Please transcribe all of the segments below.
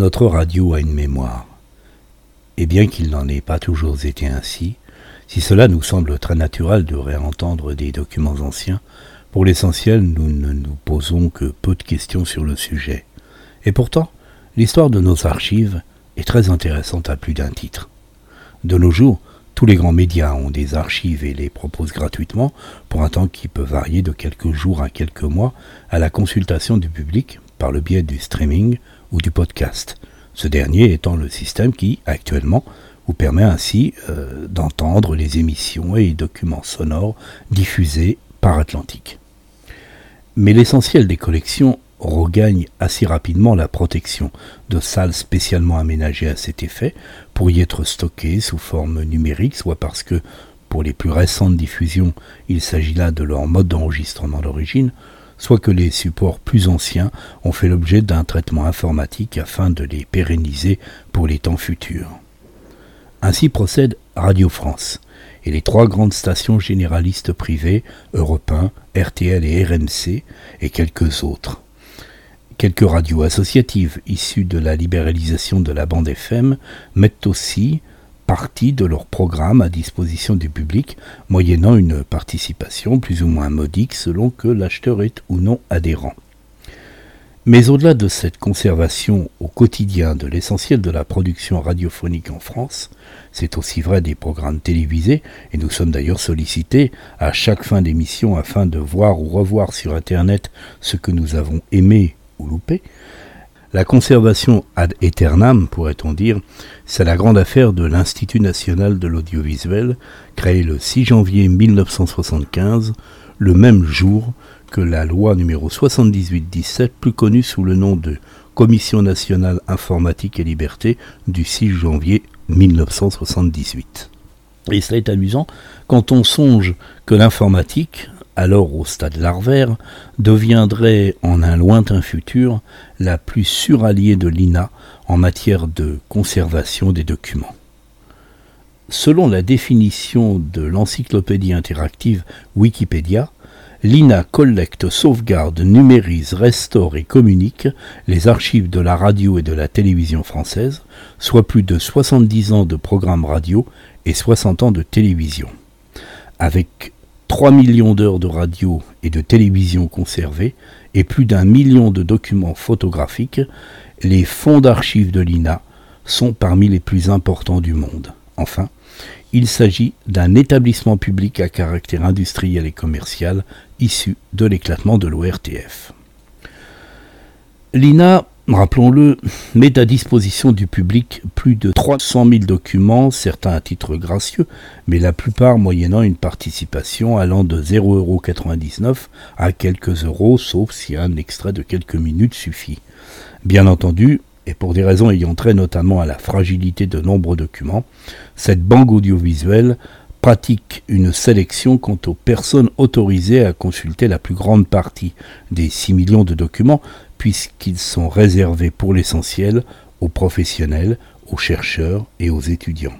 Notre radio a une mémoire. Et bien qu'il n'en ait pas toujours été ainsi, si cela nous semble très naturel de réentendre des documents anciens, pour l'essentiel, nous ne nous posons que peu de questions sur le sujet. Et pourtant, l'histoire de nos archives est très intéressante à plus d'un titre. De nos jours, tous les grands médias ont des archives et les proposent gratuitement pour un temps qui peut varier de quelques jours à quelques mois à la consultation du public par le biais du streaming ou du podcast. Ce dernier étant le système qui, actuellement, vous permet ainsi euh, d'entendre les émissions et documents sonores diffusés par Atlantique. Mais l'essentiel des collections regagne assez rapidement la protection de salles spécialement aménagées à cet effet pour y être stockées sous forme numérique, soit parce que pour les plus récentes diffusions, il s'agit là de leur mode d'enregistrement d'origine, soit que les supports plus anciens ont fait l'objet d'un traitement informatique afin de les pérenniser pour les temps futurs. Ainsi procède Radio France et les trois grandes stations généralistes privées, Europe 1, RTL et RMC, et quelques autres. Quelques radios associatives issues de la libéralisation de la bande FM mettent aussi partie de leur programme à disposition du public, moyennant une participation plus ou moins modique selon que l'acheteur est ou non adhérent. Mais au-delà de cette conservation au quotidien de l'essentiel de la production radiophonique en France, c'est aussi vrai des programmes télévisés, et nous sommes d'ailleurs sollicités à chaque fin d'émission afin de voir ou revoir sur Internet ce que nous avons aimé loupé. La conservation ad aeternam, pourrait-on dire, c'est la grande affaire de l'Institut national de l'audiovisuel, créé le 6 janvier 1975, le même jour que la loi numéro 78-17, plus connue sous le nom de Commission nationale informatique et liberté du 6 janvier 1978. Et cela est amusant quand on songe que l'informatique, alors au stade larvaire, deviendrait en un lointain futur la plus suralliée de l'INA en matière de conservation des documents. Selon la définition de l'encyclopédie interactive Wikipédia, l'INA collecte, sauvegarde, numérise, restaure et communique les archives de la radio et de la télévision française, soit plus de 70 ans de programmes radio et 60 ans de télévision. Avec 3 millions d'heures de radio et de télévision conservées et plus d'un million de documents photographiques, les fonds d'archives de l'INA sont parmi les plus importants du monde. Enfin, il s'agit d'un établissement public à caractère industriel et commercial issu de l'éclatement de l'ORTF. L'INA rappelons-le, met à disposition du public plus de 300 000 documents, certains à titre gracieux, mais la plupart moyennant une participation allant de 0,99€ à quelques euros, sauf si un extrait de quelques minutes suffit. Bien entendu, et pour des raisons ayant trait notamment à la fragilité de nombreux documents, cette banque audiovisuelle pratique une sélection quant aux personnes autorisées à consulter la plus grande partie des 6 millions de documents, puisqu'ils sont réservés pour l'essentiel aux professionnels, aux chercheurs et aux étudiants.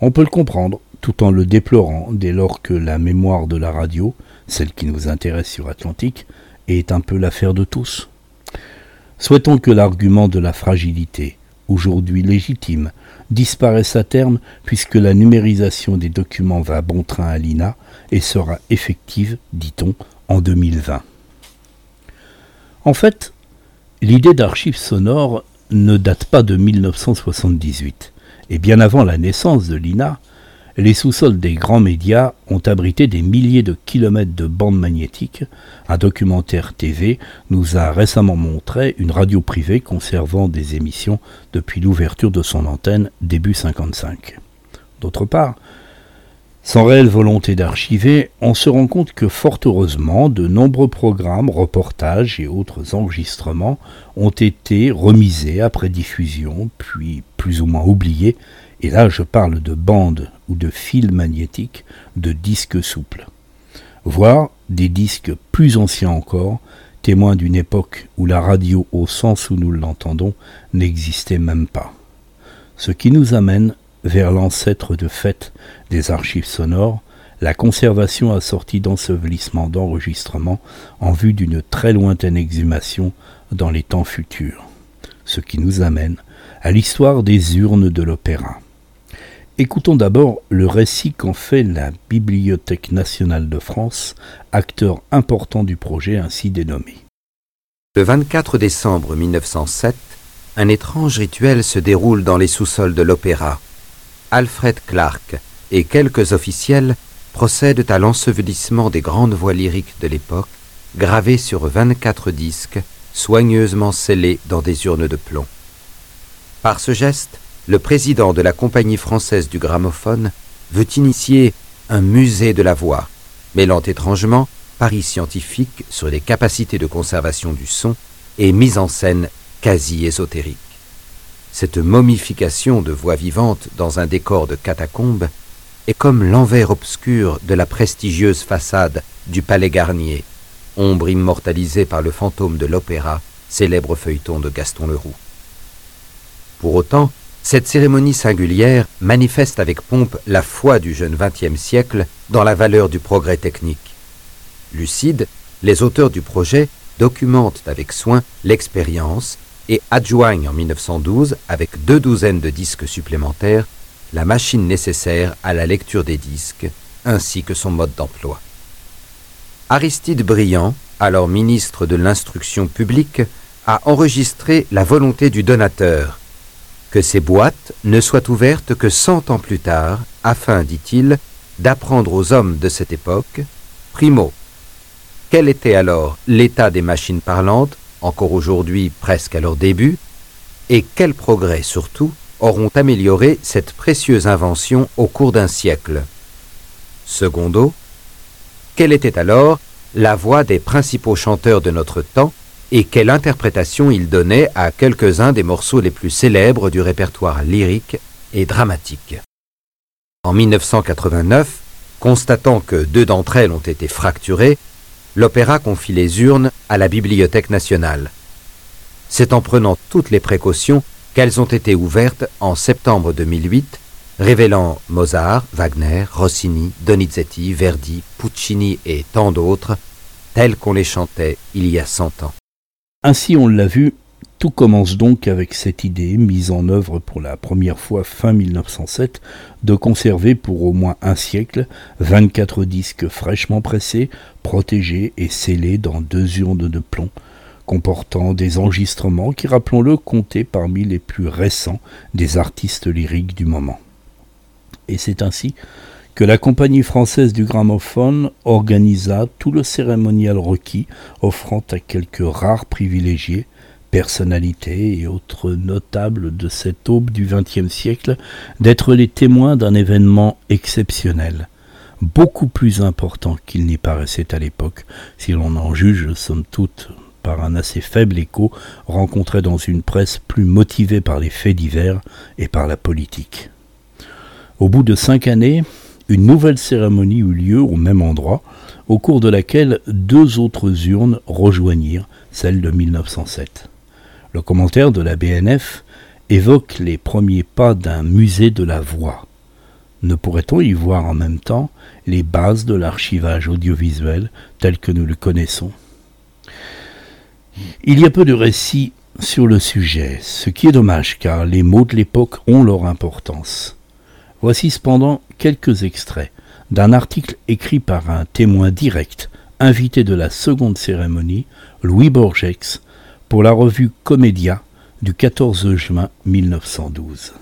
On peut le comprendre tout en le déplorant dès lors que la mémoire de la radio, celle qui nous intéresse sur Atlantique, est un peu l'affaire de tous. Souhaitons que l'argument de la fragilité, aujourd'hui légitime, disparaisse à terme puisque la numérisation des documents va bon train à l'INA et sera effective, dit-on, en 2020. En fait, l'idée d'archives sonores ne date pas de 1978. Et bien avant la naissance de l'INA, les sous-sols des grands médias ont abrité des milliers de kilomètres de bandes magnétiques. Un documentaire TV nous a récemment montré une radio privée conservant des émissions depuis l'ouverture de son antenne début 55. D'autre part, sans réelle volonté d'archiver, on se rend compte que fort heureusement, de nombreux programmes, reportages et autres enregistrements ont été remisés après diffusion, puis plus ou moins oubliés, et là je parle de bandes ou de fils magnétiques, de disques souples. Voire des disques plus anciens encore, témoins d'une époque où la radio au sens où nous l'entendons n'existait même pas. Ce qui nous amène vers l'ancêtre de fait des archives sonores, la conservation assortie d'ensevelissements d'enregistrement en vue d'une très lointaine exhumation dans les temps futurs. ce qui nous amène à l'histoire des urnes de l'opéra. Écoutons d'abord le récit qu'en fait la Bibliothèque nationale de France, acteur important du projet ainsi dénommé. Le 24 décembre 1907, un étrange rituel se déroule dans les sous-sols de l'opéra. Alfred Clark et quelques officiels procèdent à l'ensevelissement des grandes voix lyriques de l'époque, gravées sur 24 disques, soigneusement scellés dans des urnes de plomb. Par ce geste, le président de la Compagnie française du gramophone veut initier un musée de la voix, mêlant étrangement paris scientifique sur les capacités de conservation du son et mise en scène quasi ésotérique. Cette momification de voix vivantes dans un décor de catacombes est comme l'envers obscur de la prestigieuse façade du Palais Garnier, ombre immortalisée par le fantôme de l'opéra, célèbre feuilleton de Gaston Leroux. Pour autant, cette cérémonie singulière manifeste avec pompe la foi du jeune XXe siècle dans la valeur du progrès technique. Lucides, les auteurs du projet documentent avec soin l'expérience et adjoignent en 1912, avec deux douzaines de disques supplémentaires, la machine nécessaire à la lecture des disques, ainsi que son mode d'emploi. Aristide Briand, alors ministre de l'Instruction publique, a enregistré la volonté du donateur que ces boîtes ne soient ouvertes que cent ans plus tard, afin, dit-il, d'apprendre aux hommes de cette époque, primo, quel était alors l'état des machines parlantes, encore aujourd'hui presque à leur début, et quels progrès surtout auront amélioré cette précieuse invention au cours d'un siècle? Secondo, quelle était alors la voix des principaux chanteurs de notre temps et quelle interprétation ils donnaient à quelques-uns des morceaux les plus célèbres du répertoire lyrique et dramatique? En 1989, constatant que deux d'entre elles ont été fracturées, l'opéra confie les urnes à la Bibliothèque nationale. C'est en prenant toutes les précautions qu'elles ont été ouvertes en septembre 2008, révélant Mozart, Wagner, Rossini, Donizetti, Verdi, Puccini et tant d'autres, tels qu'on les chantait il y a cent ans. Ainsi on l'a vu, tout commence donc avec cette idée, mise en œuvre pour la première fois fin 1907, de conserver pour au moins un siècle 24 disques fraîchement pressés, protégés et scellés dans deux urnes de plomb, comportant des enregistrements qui, rappelons-le, comptaient parmi les plus récents des artistes lyriques du moment. Et c'est ainsi que la Compagnie française du gramophone organisa tout le cérémonial requis, offrant à quelques rares privilégiés personnalités et autres notables de cette aube du XXe siècle d'être les témoins d'un événement exceptionnel, beaucoup plus important qu'il n'y paraissait à l'époque, si l'on en juge somme toute par un assez faible écho rencontré dans une presse plus motivée par les faits divers et par la politique. Au bout de cinq années, une nouvelle cérémonie eut lieu au même endroit, au cours de laquelle deux autres urnes rejoignirent celle de 1907. Le commentaire de la BNF évoque les premiers pas d'un musée de la voix. Ne pourrait-on y voir en même temps les bases de l'archivage audiovisuel tel que nous le connaissons? Il y a peu de récits sur le sujet, ce qui est dommage car les mots de l'époque ont leur importance. Voici cependant quelques extraits d'un article écrit par un témoin direct, invité de la seconde cérémonie, Louis Borgex, pour la revue Comédia du 14 juin 1912.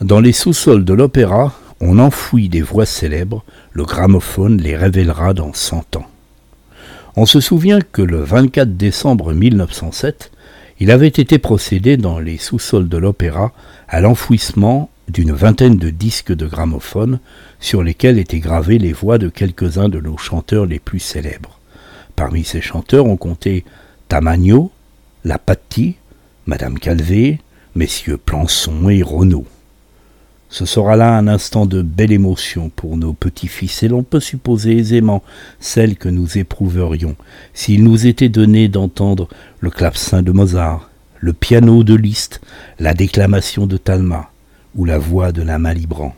Dans les sous-sols de l'opéra, on enfouit des voix célèbres, le gramophone les révélera dans cent ans. On se souvient que le 24 décembre 1907, il avait été procédé dans les sous-sols de l'opéra à l'enfouissement d'une vingtaine de disques de gramophone sur lesquels étaient gravées les voix de quelques-uns de nos chanteurs les plus célèbres. Parmi ces chanteurs, on comptait Tamagno, La Patti, Madame Calvé, messieurs Plançon et Renaud. Ce sera là un instant de belle émotion pour nos petits-fils, et l'on peut supposer aisément celle que nous éprouverions s'il nous était donné d'entendre le clavecin de Mozart, le piano de Liszt, la déclamation de Talma ou la voix de la Malibran.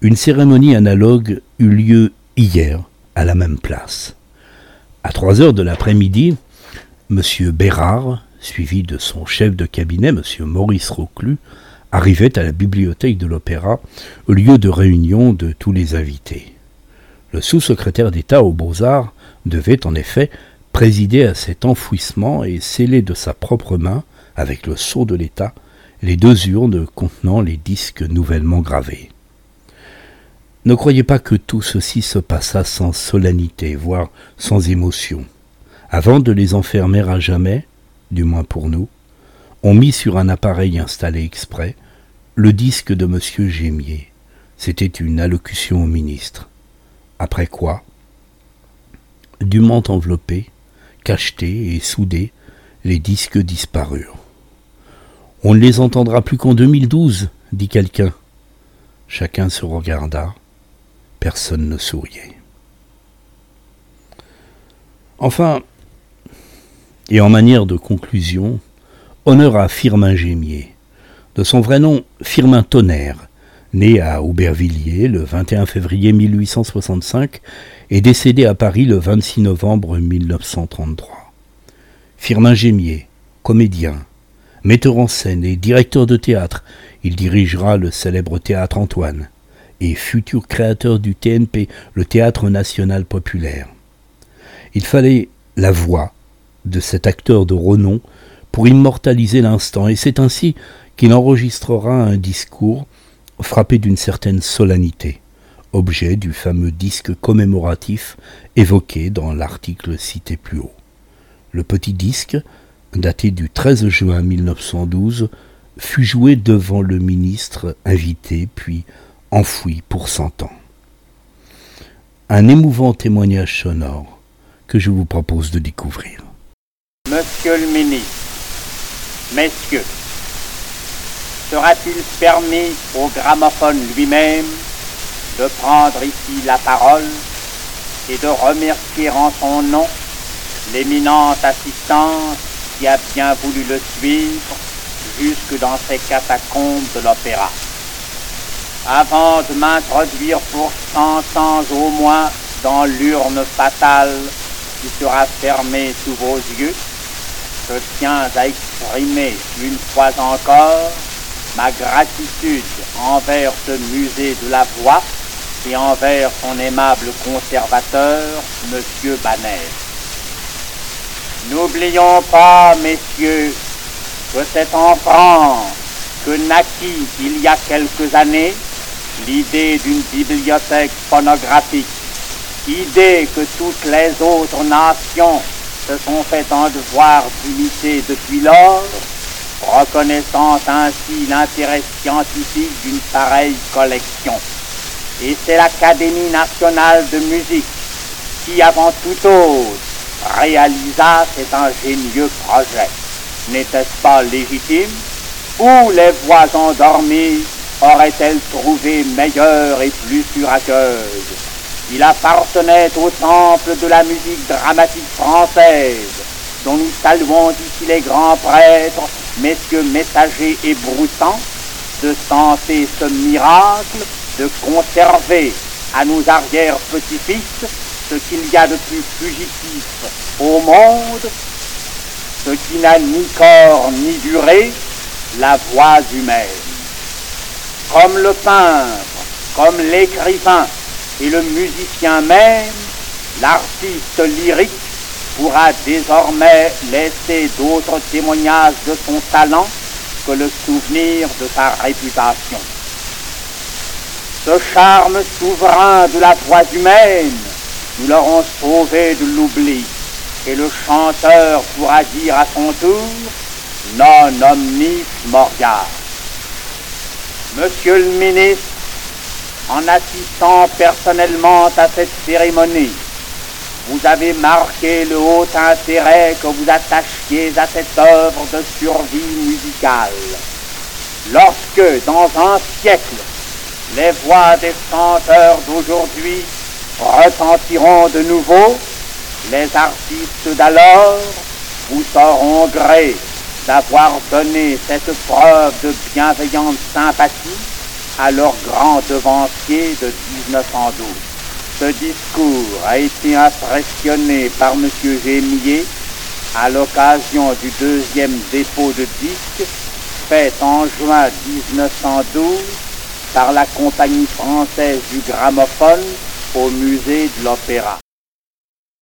Une cérémonie analogue eut lieu hier à la même place. À trois heures de l'après-midi, M. Bérard, suivi de son chef de cabinet, M. Maurice Roclus, arrivait à la bibliothèque de l'Opéra, lieu de réunion de tous les invités. Le sous-secrétaire d'État aux beaux-arts devait en effet présider à cet enfouissement et sceller de sa propre main, avec le sceau de l'État, les deux urnes contenant les disques nouvellement gravés. Ne croyez pas que tout ceci se passa sans solennité, voire sans émotion. Avant de les enfermer à jamais, du moins pour nous, on mit sur un appareil installé exprès le disque de M. Gémier. C'était une allocution au ministre. Après quoi, dûment enveloppés, cachetés et soudés, les disques disparurent. On ne les entendra plus qu'en 2012, dit quelqu'un. Chacun se regarda. Personne ne souriait. Enfin, et en manière de conclusion, honneur à Firmin Gémier, de son vrai nom Firmin Tonnerre, né à Aubervilliers le 21 février 1865 et décédé à Paris le 26 novembre 1933. Firmin Gémier, comédien, metteur en scène et directeur de théâtre, il dirigera le célèbre théâtre Antoine et futur créateur du TNP, le Théâtre national populaire. Il fallait la voix de cet acteur de renom pour immortaliser l'instant, et c'est ainsi qu'il enregistrera un discours frappé d'une certaine solennité, objet du fameux disque commémoratif évoqué dans l'article cité plus haut. Le petit disque, daté du 13 juin 1912, fut joué devant le ministre invité, puis enfoui pour cent ans. Un émouvant témoignage sonore que je vous propose de découvrir. Monsieur le ministre, messieurs, sera-t-il permis au gramophone lui-même de prendre ici la parole et de remercier en son nom l'éminente assistance qui a bien voulu le suivre jusque dans ces catacombes de l'opéra? Avant de m'introduire pour cent ans au moins dans l'urne fatale qui sera fermée sous vos yeux, je tiens à exprimer une fois encore ma gratitude envers ce musée de la voix et envers son aimable conservateur, M. Banner. N'oublions pas, messieurs, que c'est en France que naquit il y a quelques années l'idée d'une bibliothèque phonographique, idée que toutes les autres nations se sont fait un devoir d'imiter depuis lors, reconnaissant ainsi l'intérêt scientifique d'une pareille collection. Et c'est l'Académie nationale de musique qui, avant tout autre, réalisa cet ingénieux projet. N'était-ce pas légitime? Ou les voix endormies aurait-elle trouvé meilleure et plus furacieuse Il appartenait au temple de la musique dramatique française, dont nous saluons ici les grands prêtres, messieurs messagers et broutants, de tenter ce miracle de conserver à nos arrière-petits-fils ce qu'il y a de plus fugitif au monde, ce qui n'a ni corps ni durée, la voix humaine comme le peintre, comme l'écrivain et le musicien même, l'artiste lyrique pourra désormais laisser d'autres témoignages de son talent que le souvenir de sa réputation. Ce charme souverain de la voix humaine, nous l'aurons sauvé de l'oubli, et le chanteur pourra dire à son tour non omnis moriar. Monsieur le ministre, en assistant personnellement à cette cérémonie, vous avez marqué le haut intérêt que vous attachiez à cette œuvre de survie musicale. Lorsque, dans un siècle, les voix des chanteurs d'aujourd'hui retentiront de nouveau, les artistes d'alors vous sauront gré d'avoir donné cette preuve de bienveillante sympathie à leur grand devancier de 1912. Ce discours a été impressionné par M. Gémier à l'occasion du deuxième dépôt de disques fait en juin 1912 par la compagnie française du gramophone au musée de l'Opéra.